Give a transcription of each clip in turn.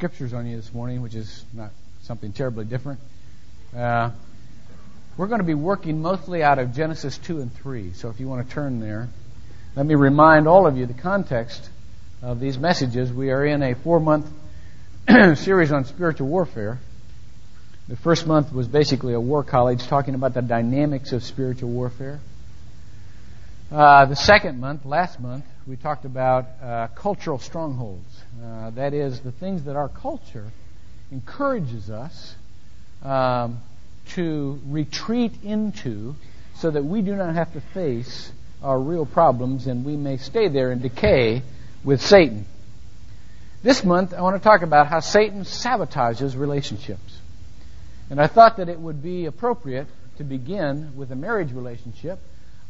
scriptures on you this morning, which is not something terribly different. Uh, we're going to be working mostly out of Genesis 2 and 3. So if you want to turn there, let me remind all of you the context of these messages. We are in a four month series on spiritual warfare. The first month was basically a war college talking about the dynamics of spiritual warfare. Uh, the second month, last month, we talked about uh, cultural strongholds. Uh, that is, the things that our culture encourages us um, to retreat into so that we do not have to face our real problems and we may stay there and decay with Satan. This month, I want to talk about how Satan sabotages relationships. And I thought that it would be appropriate to begin with a marriage relationship,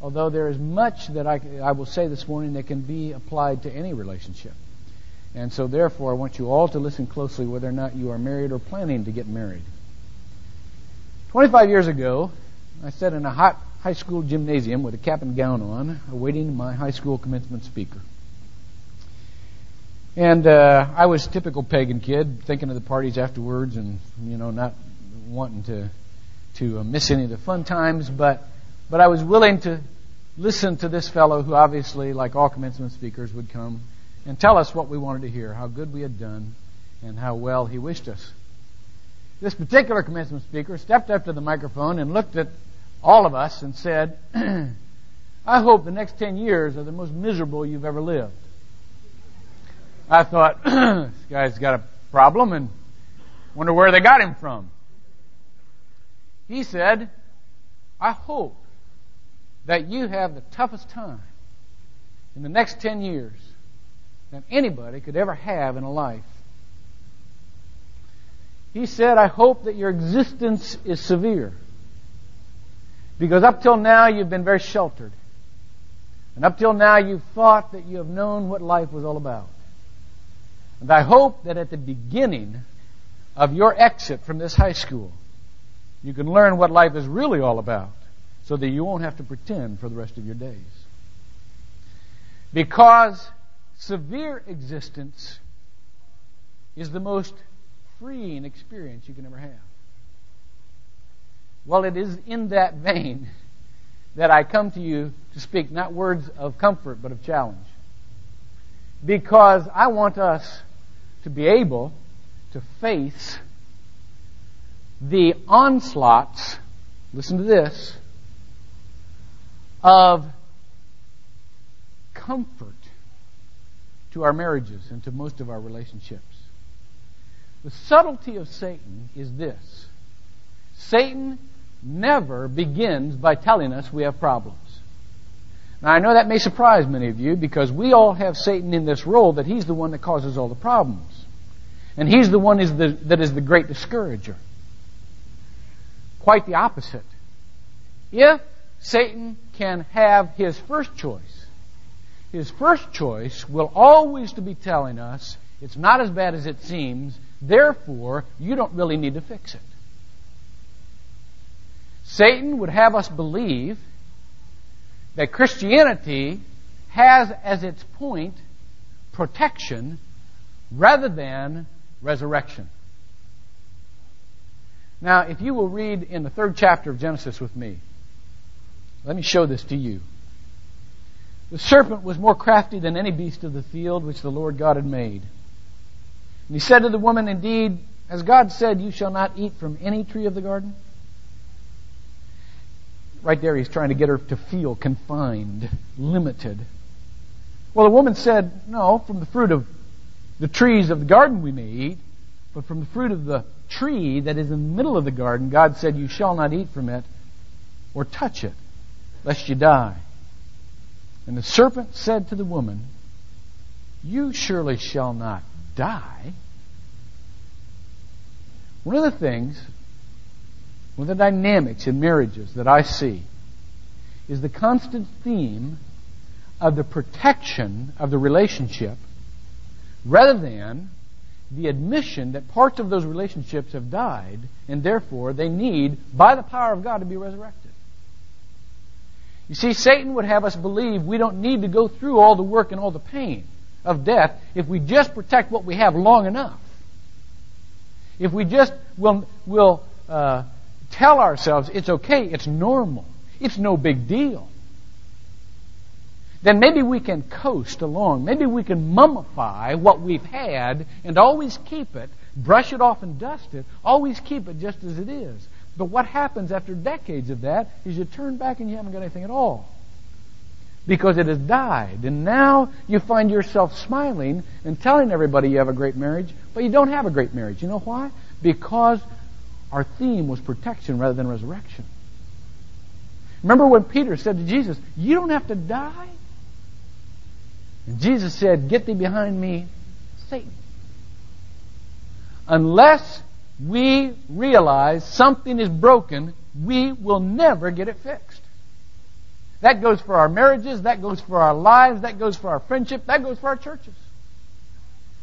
although there is much that I, I will say this morning that can be applied to any relationship. And so, therefore, I want you all to listen closely whether or not you are married or planning to get married. 25 years ago, I sat in a hot high school gymnasium with a cap and gown on, awaiting my high school commencement speaker. And uh, I was a typical pagan kid, thinking of the parties afterwards, and you know, not wanting to to uh, miss any of the fun times. But but I was willing to listen to this fellow, who obviously, like all commencement speakers, would come and tell us what we wanted to hear, how good we had done, and how well he wished us. This particular commencement speaker stepped up to the microphone and looked at all of us and said, I hope the next 10 years are the most miserable you've ever lived. I thought, this guy's got a problem and wonder where they got him from. He said, I hope that you have the toughest time in the next 10 years than anybody could ever have in a life. He said, I hope that your existence is severe. Because up till now you've been very sheltered. And up till now you've thought that you have known what life was all about. And I hope that at the beginning of your exit from this high school, you can learn what life is really all about so that you won't have to pretend for the rest of your days. Because severe existence is the most freeing experience you can ever have. Well, it is in that vein that I come to you to speak not words of comfort, but of challenge. Because I want us to be able to face the onslaughts, listen to this, of comfort to our marriages and to most of our relationships. The subtlety of Satan is this Satan never begins by telling us we have problems. Now, I know that may surprise many of you because we all have Satan in this role that he's the one that causes all the problems. And he's the one is the, that is the great discourager. Quite the opposite. If Satan can have his first choice, his first choice will always be telling us it's not as bad as it seems, therefore you don't really need to fix it. Satan would have us believe that Christianity has as its point protection rather than resurrection. Now, if you will read in the third chapter of Genesis with me, let me show this to you. The serpent was more crafty than any beast of the field which the Lord God had made. And he said to the woman, Indeed, as God said, you shall not eat from any tree of the garden. Right there, he's trying to get her to feel confined, limited. Well, the woman said, No, from the fruit of the trees of the garden we may eat, but from the fruit of the tree that is in the middle of the garden, God said, You shall not eat from it or touch it, lest you die. And the serpent said to the woman, You surely shall not die. One of the things, one of the dynamics in marriages that I see is the constant theme of the protection of the relationship rather than the admission that parts of those relationships have died and therefore they need, by the power of God, to be resurrected. You see, Satan would have us believe we don't need to go through all the work and all the pain of death if we just protect what we have long enough. if we just will, will uh, tell ourselves it's okay, it's normal, it's no big deal, then maybe we can coast along. Maybe we can mummify what we've had and always keep it, brush it off and dust it, always keep it just as it is. But what happens after decades of that is you turn back and you haven't got anything at all. Because it has died. And now you find yourself smiling and telling everybody you have a great marriage, but you don't have a great marriage. You know why? Because our theme was protection rather than resurrection. Remember when Peter said to Jesus, You don't have to die? And Jesus said, Get thee behind me, Satan. Unless we realize something is broken, we will never get it fixed. That goes for our marriages, that goes for our lives, that goes for our friendship, that goes for our churches.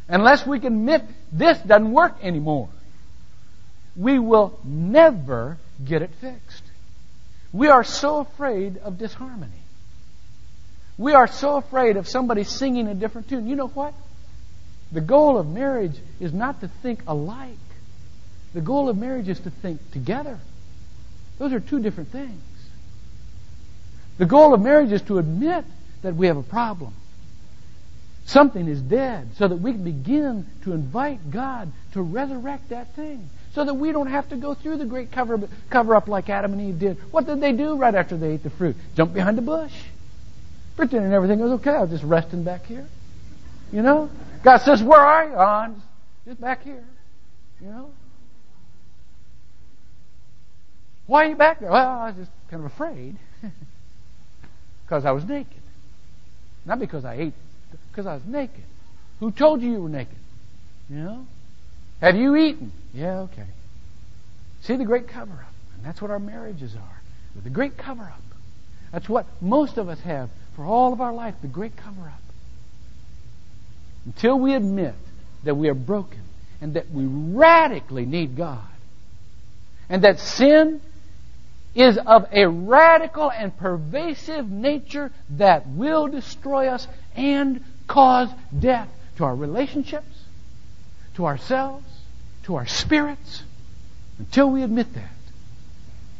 Unless we can admit this doesn't work anymore, we will never get it fixed. We are so afraid of disharmony. We are so afraid of somebody singing a different tune. You know what? The goal of marriage is not to think alike. The goal of marriage is to think together. Those are two different things. The goal of marriage is to admit that we have a problem. Something is dead so that we can begin to invite God to resurrect that thing. So that we don't have to go through the great cover, cover up like Adam and Eve did. What did they do right after they ate the fruit? Jump behind the bush. Pretending everything was okay. I was just resting back here. You know? God says, Where are you? Oh, I'm just, just back here. You know? Why are you back there? Well, I was just kind of afraid. because I was naked. Not because I ate, because I was naked. Who told you you were naked? You know? Have you eaten? Yeah, okay. See the great cover up. And that's what our marriages are. The great cover up. That's what most of us have for all of our life, the great cover up. Until we admit that we are broken and that we radically need God and that sin is of a radical and pervasive nature that will destroy us and cause death to our relationships, to ourselves, to our spirits. Until we admit that,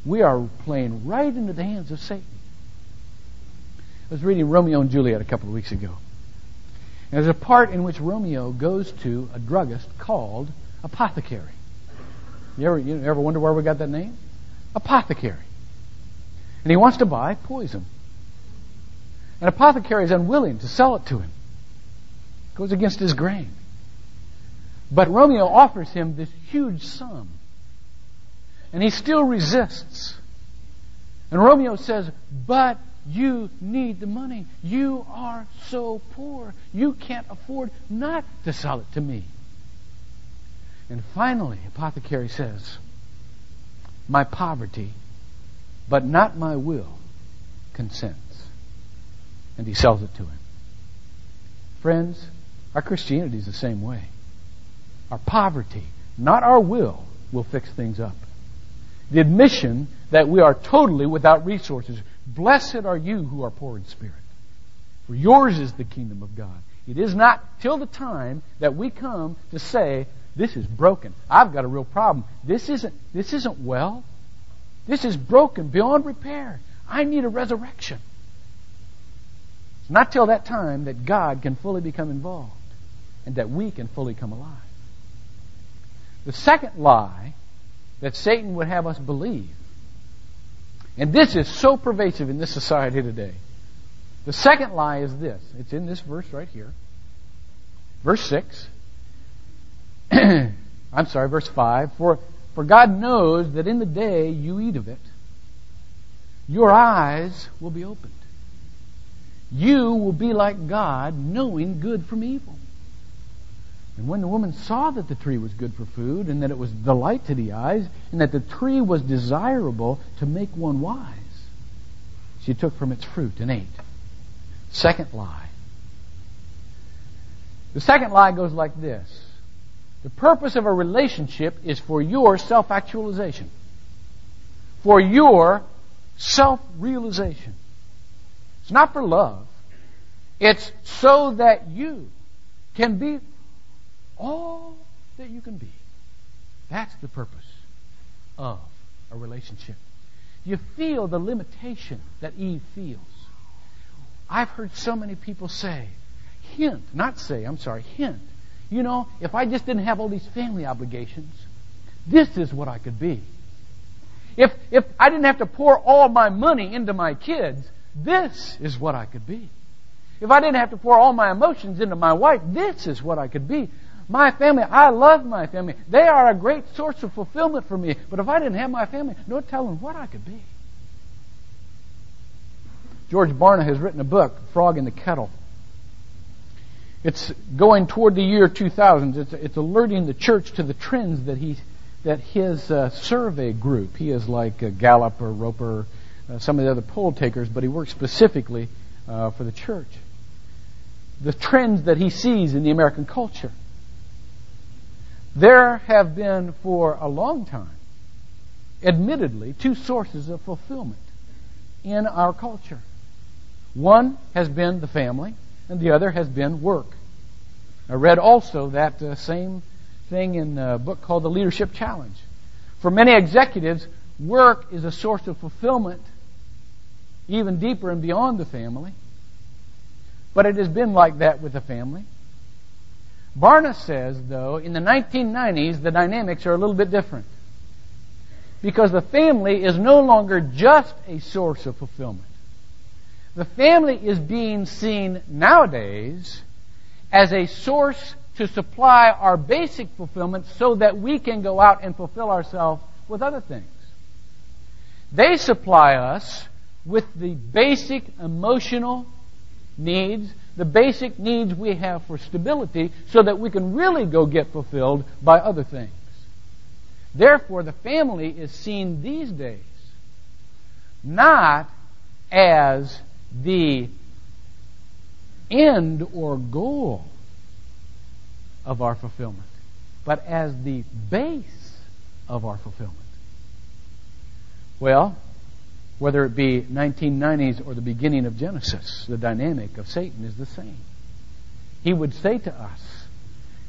we are playing right into the hands of Satan. I was reading Romeo and Juliet a couple of weeks ago. And there's a part in which Romeo goes to a druggist called Apothecary. You ever, you ever wonder where we got that name? apothecary. And he wants to buy poison. An apothecary is unwilling to sell it to him. It goes against his grain. But Romeo offers him this huge sum. And he still resists. And Romeo says, But you need the money. You are so poor. You can't afford not to sell it to me. And finally, Apothecary says, my poverty, but not my will, consents. And he sells it to him. Friends, our Christianity is the same way. Our poverty, not our will, will fix things up. The admission that we are totally without resources. Blessed are you who are poor in spirit. For yours is the kingdom of God. It is not till the time that we come to say, this is broken. I've got a real problem. This isn't, this isn't well. This is broken beyond repair. I need a resurrection. It's not till that time that God can fully become involved and that we can fully come alive. The second lie that Satan would have us believe, and this is so pervasive in this society today. The second lie is this. It's in this verse right here. Verse 6. I'm sorry, verse 5. For, for God knows that in the day you eat of it, your eyes will be opened. You will be like God, knowing good from evil. And when the woman saw that the tree was good for food, and that it was delight to the eyes, and that the tree was desirable to make one wise, she took from its fruit and ate. Second lie. The second lie goes like this the purpose of a relationship is for your self actualization, for your self realization. It's not for love, it's so that you can be all that you can be. That's the purpose of a relationship. You feel the limitation that Eve feels. I've heard so many people say, hint, not say, I'm sorry, hint. You know, if I just didn't have all these family obligations, this is what I could be. If, if I didn't have to pour all my money into my kids, this is what I could be. If I didn't have to pour all my emotions into my wife, this is what I could be. My family, I love my family. They are a great source of fulfillment for me. But if I didn't have my family, no telling what I could be. George Barna has written a book, Frog in the Kettle. It's going toward the year 2000. It's, it's alerting the church to the trends that he, that his uh, survey group. He is like uh, Gallup or Roper, uh, some of the other poll takers, but he works specifically uh, for the church. The trends that he sees in the American culture. There have been for a long time, admittedly, two sources of fulfillment in our culture. One has been the family, and the other has been work. I read also that uh, same thing in a book called The Leadership Challenge. For many executives, work is a source of fulfillment even deeper and beyond the family. But it has been like that with the family. Barna says, though, in the 1990s, the dynamics are a little bit different. Because the family is no longer just a source of fulfillment. The family is being seen nowadays as a source to supply our basic fulfillment so that we can go out and fulfill ourselves with other things. They supply us with the basic emotional needs, the basic needs we have for stability, so that we can really go get fulfilled by other things. Therefore, the family is seen these days not as the end or goal of our fulfillment, but as the base of our fulfillment. Well, whether it be 1990s or the beginning of Genesis, the dynamic of Satan is the same. He would say to us,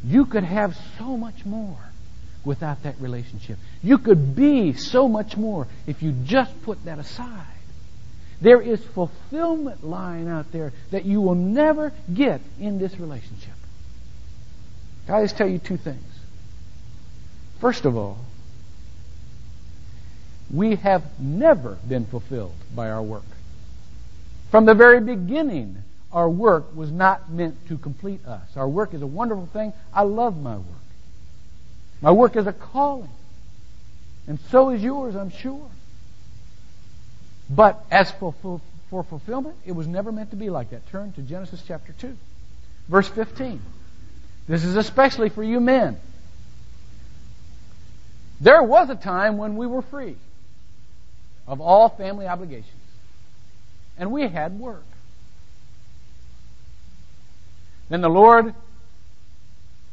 You could have so much more without that relationship. You could be so much more if you just put that aside. There is fulfillment lying out there that you will never get in this relationship. I just tell you two things. First of all, we have never been fulfilled by our work. From the very beginning, our work was not meant to complete us. Our work is a wonderful thing. I love my work. My work is a calling. And so is yours, I'm sure. But as for, for, for fulfillment, it was never meant to be like that. Turn to Genesis chapter 2, verse 15. This is especially for you men. There was a time when we were free of all family obligations. And we had work. Then the Lord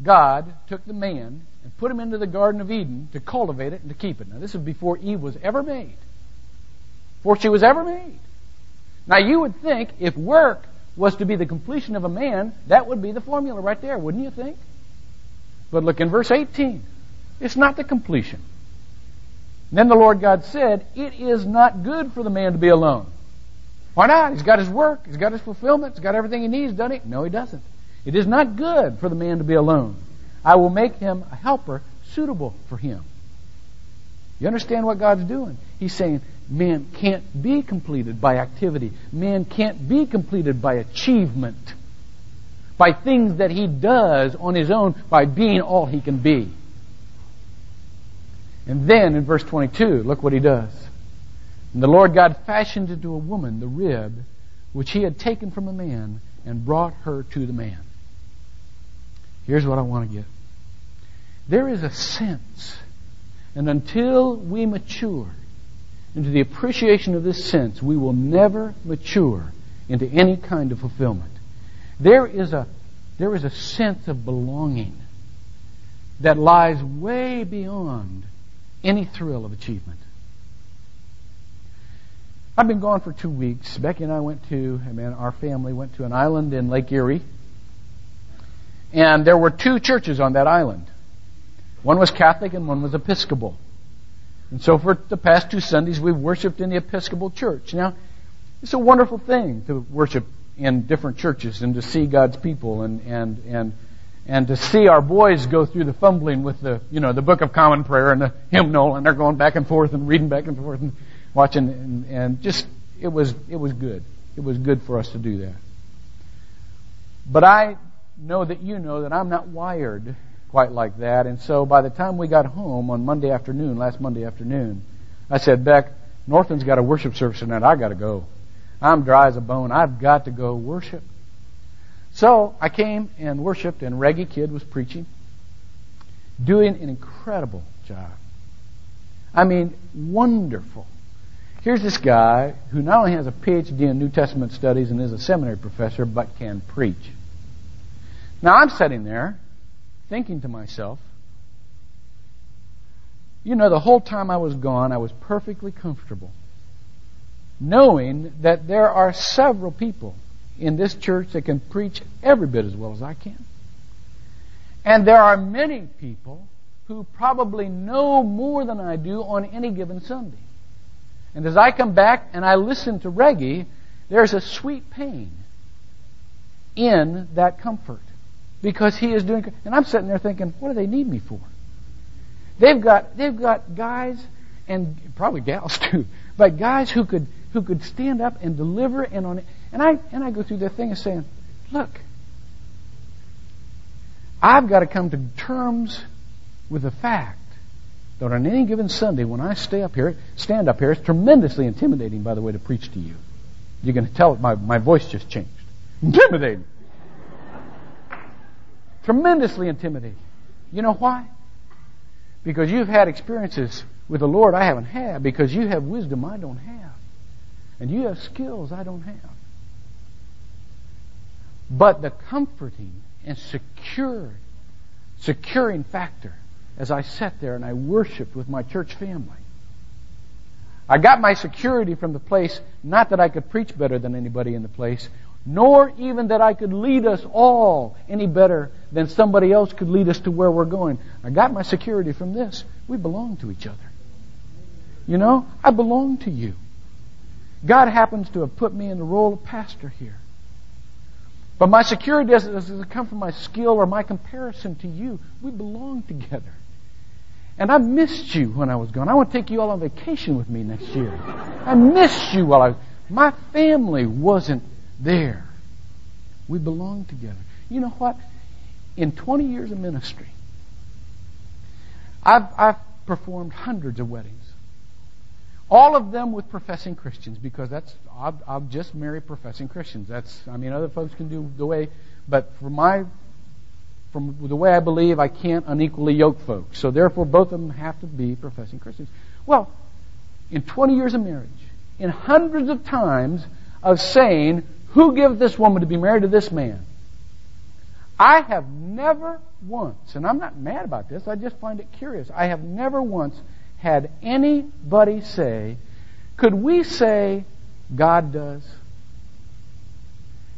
God took the man and put him into the Garden of Eden to cultivate it and to keep it. Now, this is before Eve was ever made before she was ever made. Now you would think if work was to be the completion of a man, that would be the formula right there, wouldn't you think? But look in verse 18. It's not the completion. then the Lord God said, It is not good for the man to be alone. Why not? He's got his work, he's got his fulfillment, he's got everything he needs, doesn't he? No, he doesn't. It is not good for the man to be alone. I will make him a helper suitable for him. You understand what God's doing? He's saying, Man can't be completed by activity. Man can't be completed by achievement. By things that he does on his own, by being all he can be. And then in verse 22, look what he does. And the Lord God fashioned into a woman the rib which he had taken from a man and brought her to the man. Here's what I want to get. There is a sense, and until we mature, into the appreciation of this sense, we will never mature into any kind of fulfillment. There is a, there is a sense of belonging that lies way beyond any thrill of achievement. I've been gone for two weeks. Becky and I went to, I mean, our family went to an island in Lake Erie. And there were two churches on that island. One was Catholic and one was Episcopal. And so for the past two Sundays, we've worshiped in the Episcopal Church. Now, it's a wonderful thing to worship in different churches and to see God's people and, and, and, and to see our boys go through the fumbling with the, you know, the Book of Common Prayer and the hymnal and they're going back and forth and reading back and forth and watching and, and just, it was, it was good. It was good for us to do that. But I know that you know that I'm not wired quite like that. And so by the time we got home on Monday afternoon, last Monday afternoon, I said, Beck, Northland's got a worship service tonight. I got to go. I'm dry as a bone. I've got to go worship. So I came and worshiped, and Reggie Kidd was preaching, doing an incredible job. I mean, wonderful. Here's this guy who not only has a PhD in New Testament studies and is a seminary professor, but can preach. Now I'm sitting there thinking to myself, you know, the whole time I was gone, I was perfectly comfortable, knowing that there are several people in this church that can preach every bit as well as I can. And there are many people who probably know more than I do on any given Sunday. And as I come back and I listen to Reggie, there's a sweet pain in that comfort because he is doing. And I'm sitting there thinking, what do they need me for? They've got they've got guys and probably gals too, but guys who could who could stand up and deliver and on. And I and I go through the thing of saying, look, I've got to come to terms with the fact that on any given Sunday when I stay up here, stand up here, it's tremendously intimidating, by the way, to preach to you. You're going to tell it, my, my voice just changed. Intimidating. Tremendously intimidating. You know why? Because you've had experiences with the Lord I haven't had, because you have wisdom I don't have. And you have skills I don't have. But the comforting and secure, securing factor as I sat there and I worshiped with my church family. I got my security from the place, not that I could preach better than anybody in the place, nor even that I could lead us all any better than somebody else could lead us to where we're going. I got my security from this. We belong to each other. You know, I belong to you. God happens to have put me in the role of pastor here. But my security doesn't, come from my skill or my comparison to you. We belong together. And I missed you when I was gone. I want to take you all on vacation with me next year. I missed you while I my family wasn't there. We belong together. You know what? In 20 years of ministry, I've, I've performed hundreds of weddings. All of them with professing Christians because that's I'll, I'll just marry professing Christians. That's I mean other folks can do the way, but for my from the way I believe, I can't unequally yoke folks. So therefore, both of them have to be professing Christians. Well, in 20 years of marriage, in hundreds of times of saying, who gives this woman to be married to this man? I have never once, and I'm not mad about this, I just find it curious. I have never once had anybody say, could we say God does?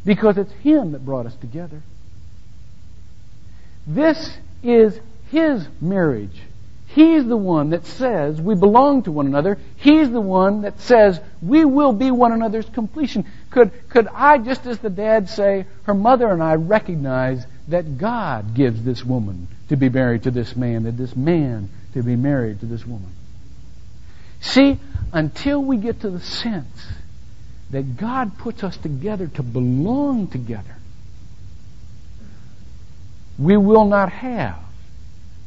Because it's Him that brought us together. This is His marriage. He's the one that says we belong to one another. He's the one that says we will be one another's completion. Could, could I, just as the dad, say, her mother and I recognize that God gives this woman to be married to this man, that this man to be married to this woman? See, until we get to the sense that God puts us together to belong together, we will not have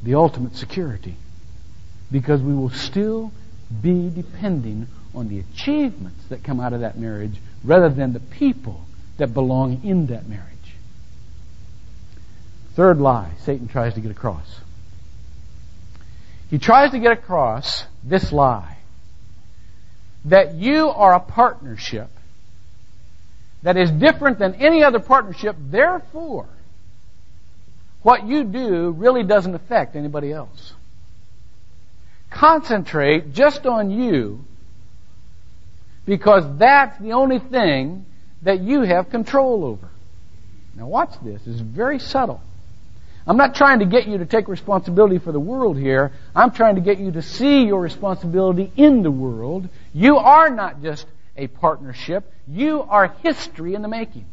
the ultimate security because we will still be depending on the achievements that come out of that marriage rather than the people that belong in that marriage. Third lie Satan tries to get across. He tries to get across this lie that you are a partnership that is different than any other partnership, therefore, what you do really doesn't affect anybody else. Concentrate just on you because that's the only thing that you have control over. Now watch this. It's very subtle. I'm not trying to get you to take responsibility for the world here. I'm trying to get you to see your responsibility in the world. You are not just a partnership. You are history in the making.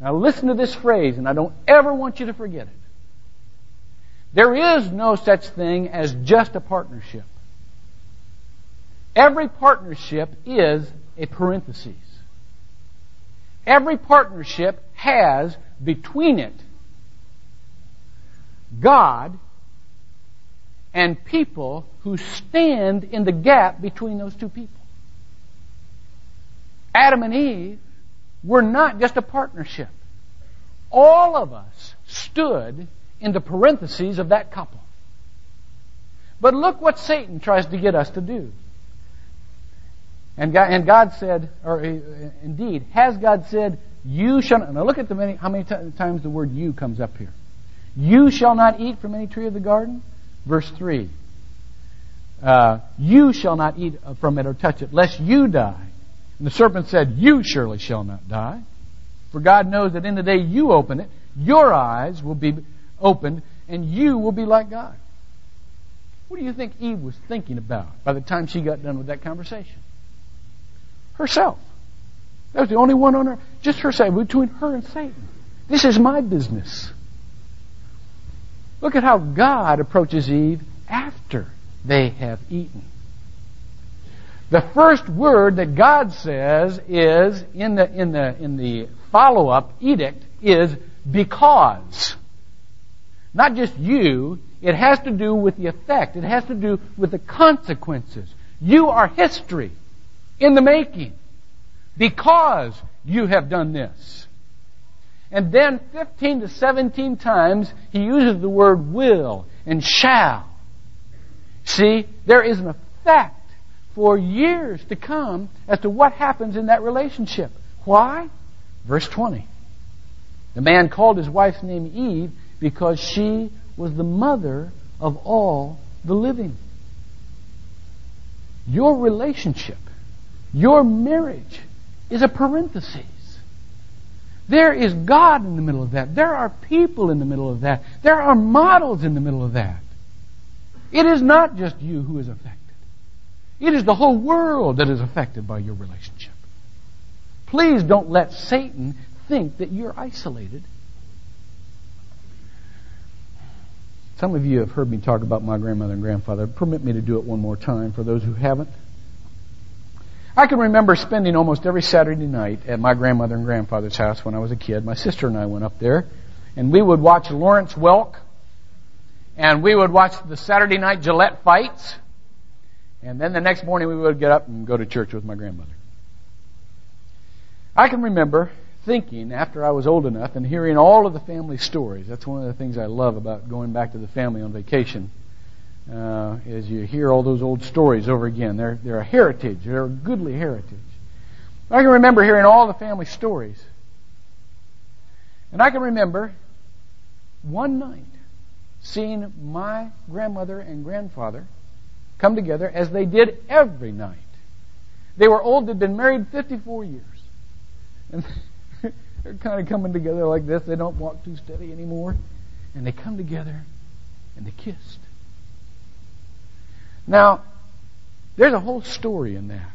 Now listen to this phrase, and I don't ever want you to forget it. There is no such thing as just a partnership. Every partnership is a parenthesis. Every partnership has between it God and people who stand in the gap between those two people. Adam and Eve were not just a partnership. All of us stood in the parentheses of that couple. But look what Satan tries to get us to do. And God, and God said, or uh, indeed, has God said, you shall not, now look at the many, how many t- times the word you comes up here. You shall not eat from any tree of the garden. Verse 3. Uh, you shall not eat from it or touch it, lest you die. And the serpent said, You surely shall not die. For God knows that in the day you open it, your eyes will be opened, and you will be like God. What do you think Eve was thinking about by the time she got done with that conversation? Herself. That was the only one on her, just herself, between her and Satan. This is my business. Look at how God approaches Eve after they have eaten. The first word that God says is in the in the in the follow-up edict is because. Not just you, it has to do with the effect. It has to do with the consequences. You are history in the making because you have done this. And then 15 to 17 times he uses the word will and shall. See, there is an effect for years to come as to what happens in that relationship. Why? Verse 20. The man called his wife's name Eve because she was the mother of all the living. Your relationship, your marriage, is a parenthesis. There is God in the middle of that. There are people in the middle of that. There are models in the middle of that. It is not just you who is affected. It is the whole world that is affected by your relationship. Please don't let Satan think that you're isolated. Some of you have heard me talk about my grandmother and grandfather. Permit me to do it one more time for those who haven't. I can remember spending almost every Saturday night at my grandmother and grandfather's house when I was a kid. My sister and I went up there, and we would watch Lawrence Welk, and we would watch the Saturday night Gillette fights, and then the next morning we would get up and go to church with my grandmother. I can remember thinking after I was old enough and hearing all of the family stories. That's one of the things I love about going back to the family on vacation uh, is you hear all those old stories over again. They're, they're a heritage. They're a goodly heritage. I can remember hearing all the family stories. And I can remember one night seeing my grandmother and grandfather come together as they did every night. They were old, they'd been married 54 years. And they're kind of coming together like this. They don't walk too steady anymore. And they come together and they kissed. Now, there's a whole story in that.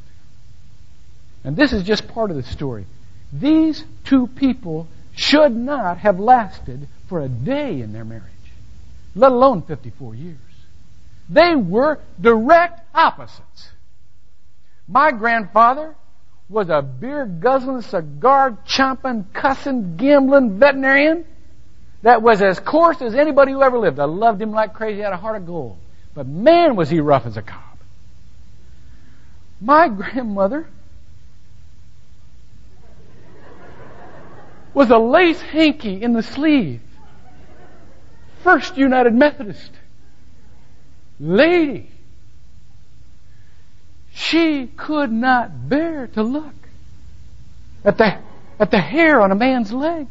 And this is just part of the story. These two people should not have lasted for a day in their marriage, let alone 54 years. They were direct opposites. My grandfather was a beer guzzling, cigar chomping, cussing, gambling veterinarian that was as coarse as anybody who ever lived. I loved him like crazy, had a heart of gold. But man, was he rough as a cob. My grandmother was a lace hanky in the sleeve. First United Methodist. Lady. She could not bear to look at the, at the hair on a man's legs.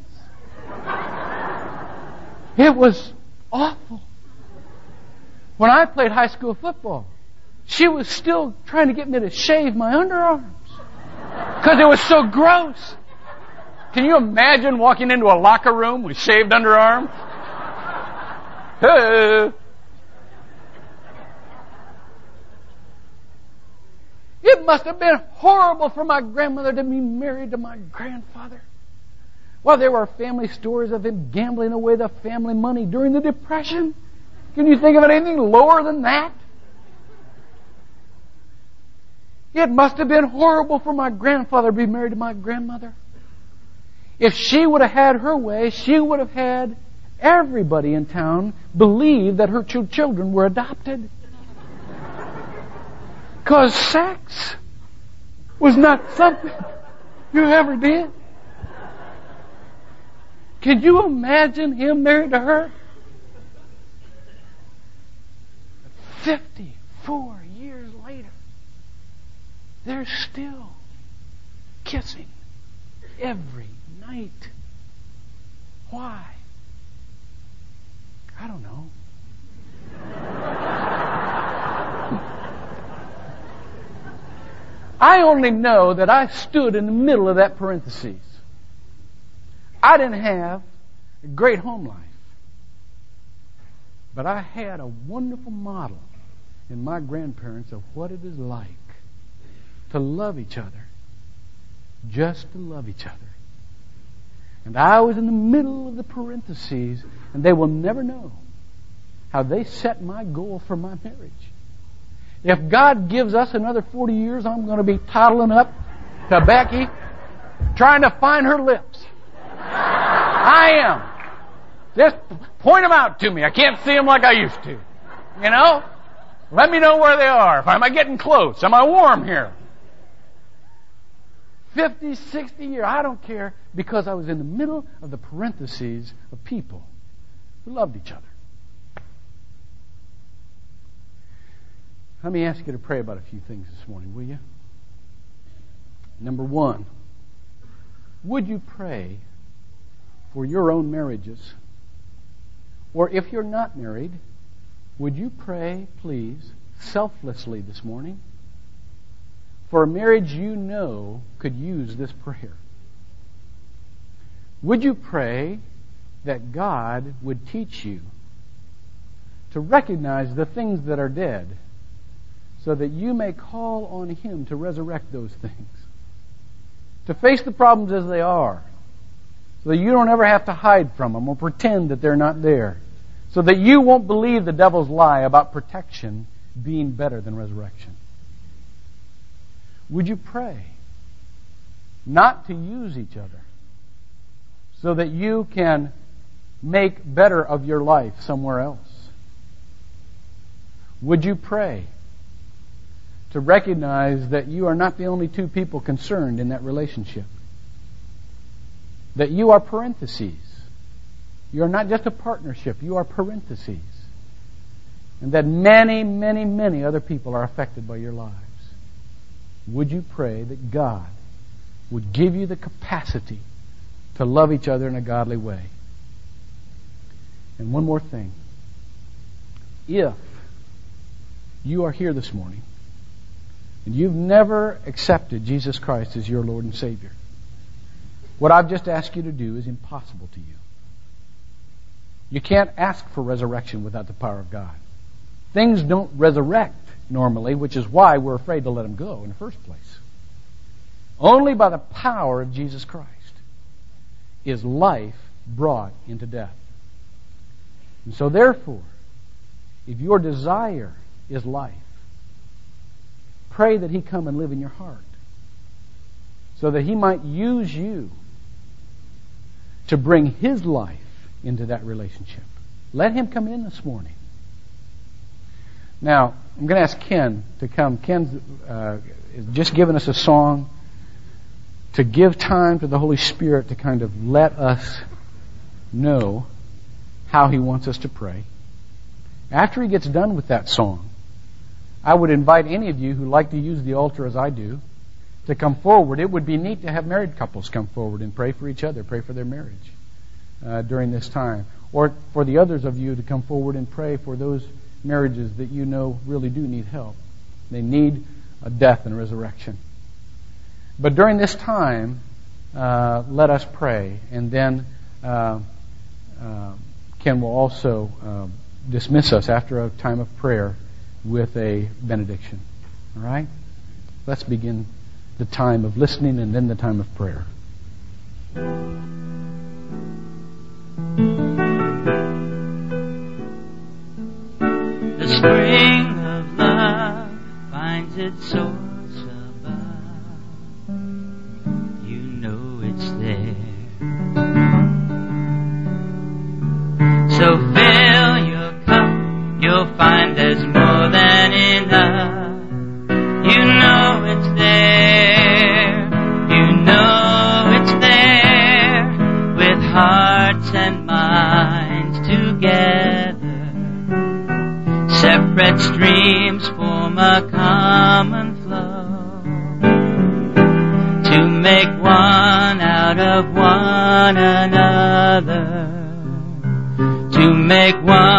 It was awful. When I played high school football, she was still trying to get me to shave my underarms because it was so gross. Can you imagine walking into a locker room with shaved underarms? It must have been horrible for my grandmother to be married to my grandfather. Well, there were family stories of him gambling away the family money during the Depression. Can you think of anything lower than that? It must have been horrible for my grandfather to be married to my grandmother. If she would have had her way, she would have had everybody in town believe that her two children were adopted. Because sex was not something you ever did. Can you imagine him married to her? 54 years later, they're still kissing every night. Why? I don't know. I only know that I stood in the middle of that parenthesis. I didn't have a great home life. But I had a wonderful model in my grandparents of what it is like to love each other. Just to love each other. And I was in the middle of the parentheses, and they will never know how they set my goal for my marriage. If God gives us another 40 years, I'm going to be toddling up to Becky, trying to find her lips. I am. Just point them out to me. I can't see them like I used to. You know? Let me know where they are. Am I getting close? Am I warm here? 50, 60 years, I don't care, because I was in the middle of the parentheses of people who loved each other. Let me ask you to pray about a few things this morning, will you? Number one, would you pray for your own marriages? Or if you're not married, would you pray, please, selflessly this morning for a marriage you know could use this prayer? Would you pray that God would teach you to recognize the things that are dead so that you may call on Him to resurrect those things. To face the problems as they are, so that you don't ever have to hide from them or pretend that they're not there. So that you won't believe the devil's lie about protection being better than resurrection. Would you pray not to use each other so that you can make better of your life somewhere else? Would you pray to recognize that you are not the only two people concerned in that relationship. That you are parentheses. You are not just a partnership, you are parentheses. And that many, many, many other people are affected by your lives. Would you pray that God would give you the capacity to love each other in a godly way? And one more thing. If you are here this morning and you've never accepted Jesus Christ as your Lord and Savior, what I've just asked you to do is impossible to you. You can't ask for resurrection without the power of God. Things don't resurrect normally, which is why we're afraid to let them go in the first place. Only by the power of Jesus Christ is life brought into death. And so, therefore, if your desire is life, Pray that He come and live in your heart so that He might use you to bring His life into that relationship. Let Him come in this morning. Now, I'm going to ask Ken to come. Ken's uh, just given us a song to give time to the Holy Spirit to kind of let us know how He wants us to pray. After He gets done with that song, I would invite any of you who like to use the altar as I do to come forward. It would be neat to have married couples come forward and pray for each other, pray for their marriage uh, during this time. Or for the others of you to come forward and pray for those marriages that you know really do need help. They need a death and resurrection. But during this time, uh, let us pray, and then uh, uh Ken will also um, dismiss us after a time of prayer with a benediction. All right? Let's begin the time of listening and then the time of prayer. The spring of love finds its source above. You know it's there. So fill your cup, you'll find there's streams form a common flow. To make one out of one another. To make one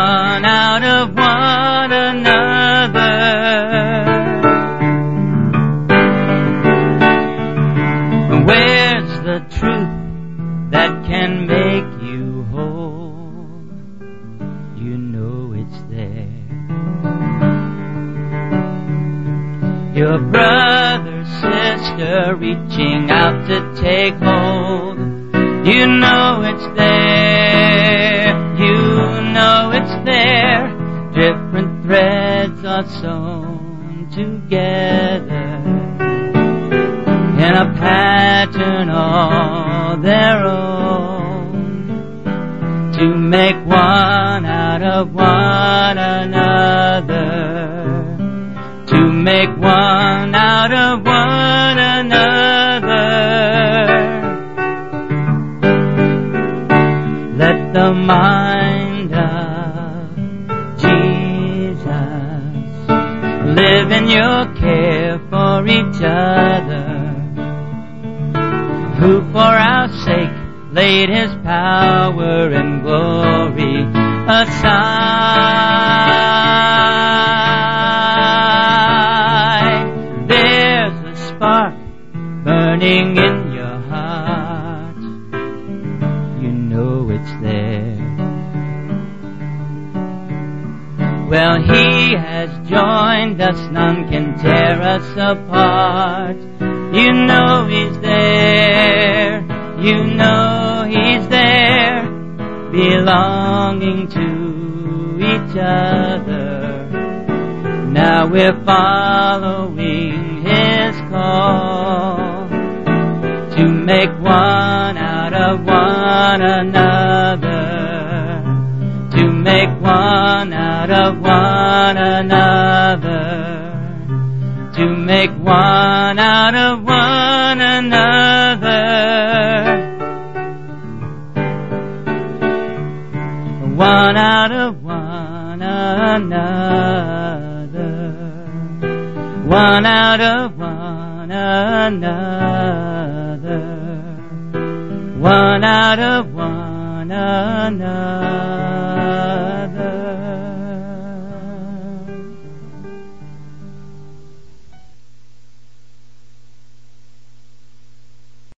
sewn together in a pattern all their own to make one out of one another for each other who for our sake laid his power and glory aside. There's a spark burning in your heart. You know it's there. Well, he has joined us, none can tear us apart. You know he's there, you know he's there, belonging to each other. Now we're following his call to make one out of one another to make one out of one another. To make one out of one another. One out of one another. One out of one another. One out of one another.